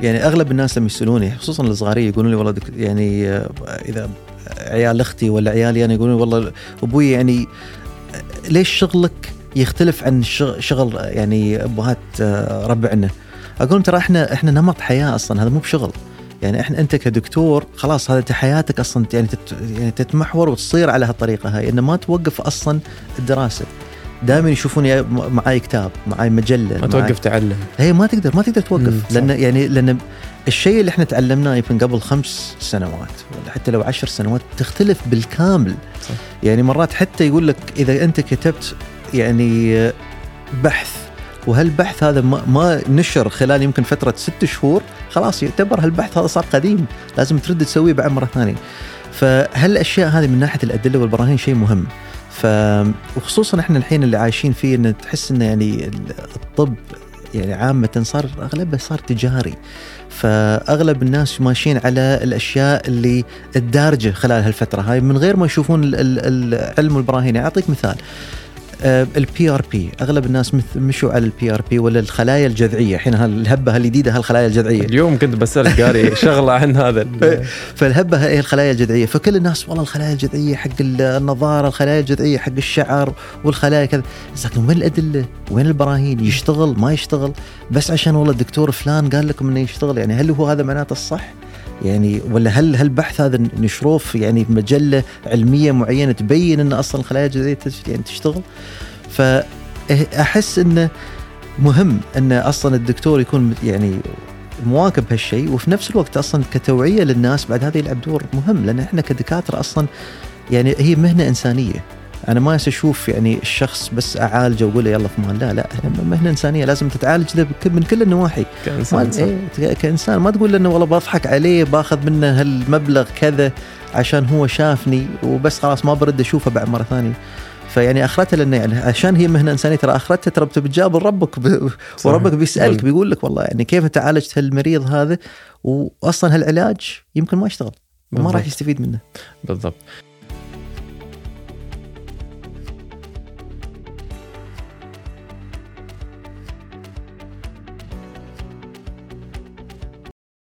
يعني أغلب الناس لما يسألوني خصوصا الصغارية يقولون لي والله يعني آه، إذا عيال أختي ولا عيالي أنا يقولون والله أبوي يعني آه، ليش شغلك يختلف عن شغ- شغل يعني ابهات آه، ربعنا؟ أقول ترى إحنا إحنا نمط حياة أصلا هذا مو بشغل. يعني إحنا أنت كدكتور خلاص هذا حياتك أصلا يعني يعني تتمحور وتصير على هالطريقة هاي إنه ما توقف أصلا الدراسة. دائما يشوفوني معاي كتاب معاي مجلة ما توقف تعلم. هي ما تقدر ما تقدر توقف. لأن يعني لأن الشيء اللي إحنا تعلمناه يمكن قبل خمس سنوات ولا حتى لو عشر سنوات تختلف بالكامل. صح. يعني مرات حتى يقول لك إذا أنت كتبت يعني بحث وهالبحث هذا ما, ما نشر خلال يمكن فترة ست شهور خلاص يعتبر هالبحث هذا صار قديم. لازم ترد تسويه بعد مرة ثانية. فهالأشياء هذه من ناحية الأدلة والبراهين شيء مهم. ف وخصوصا إحنا الحين اللي عايشين فيه ان تحس إنه يعني الطب يعني عامة صار أغلبه صار تجاري. فأغلب الناس ماشيين على الأشياء اللي الدارجة خلال هالفترة. هاي من غير ما يشوفون ال- ال- العلم والبراهين يعني أعطيك مثال. ال PRP أغلب الناس مشوا على ال PRP ولا الخلايا الجذعية. الحين هالهبه الجديده هالخلايا الجذعية؟ اليوم كنت بسألك قاري شغلة عن هذا ال- فالهبة هي الخلايا الجذعية. فكل الناس والله الخلايا الجذعية حق النضارة الخلايا الجذعية حق الشعر والخلايا كذا. لكن وين الأدلة؟ وين البراهين؟ يشتغل؟ ما يشتغل؟ بس عشان والله الدكتور فلان قال لكم إنه يشتغل. يعني هل هو هذا معناته الصح؟ يعني ولا هل هالبحث هذا نشروه في يعني في مجلة علمية معينة تبين إن أصلا الخلايا الجذعيه يعني تشتغل؟ فاحس انه مهم إن أصلا الدكتور يكون يعني مواكب هالشيء وفي نفس الوقت أصلا كتوعية للناس بعد هذا يلعب دور مهم لأن إحنا كدكاترة أصلا يعني هي مهنة إنسانية. أنا ما أشوف يعني الشخص بس أعالجه وأقول له يلا في مان لا لا مهنة إنسانية لازم تتعالج من كل النواحي. ما كانسان صح. إيه كإنسان. ما تقول إنه والله بضحك عليه باخذ منه هالمبلغ كذا عشان هو شافني وبس خلاص ما برد أشوفه بعد مرة ثانية. فيعني اخرتها لأنه يعني عشان هي مهنة إنسانية ترى اخرتها ترى بتجابل ربك ب... وربك بيسألك بل- بيقول لك والله يعني كيف انت عالجت هالمريض هذا؟ واصلا هالعلاج يمكن ما يشتغل وما راح. يستفيد منه. بالضبط.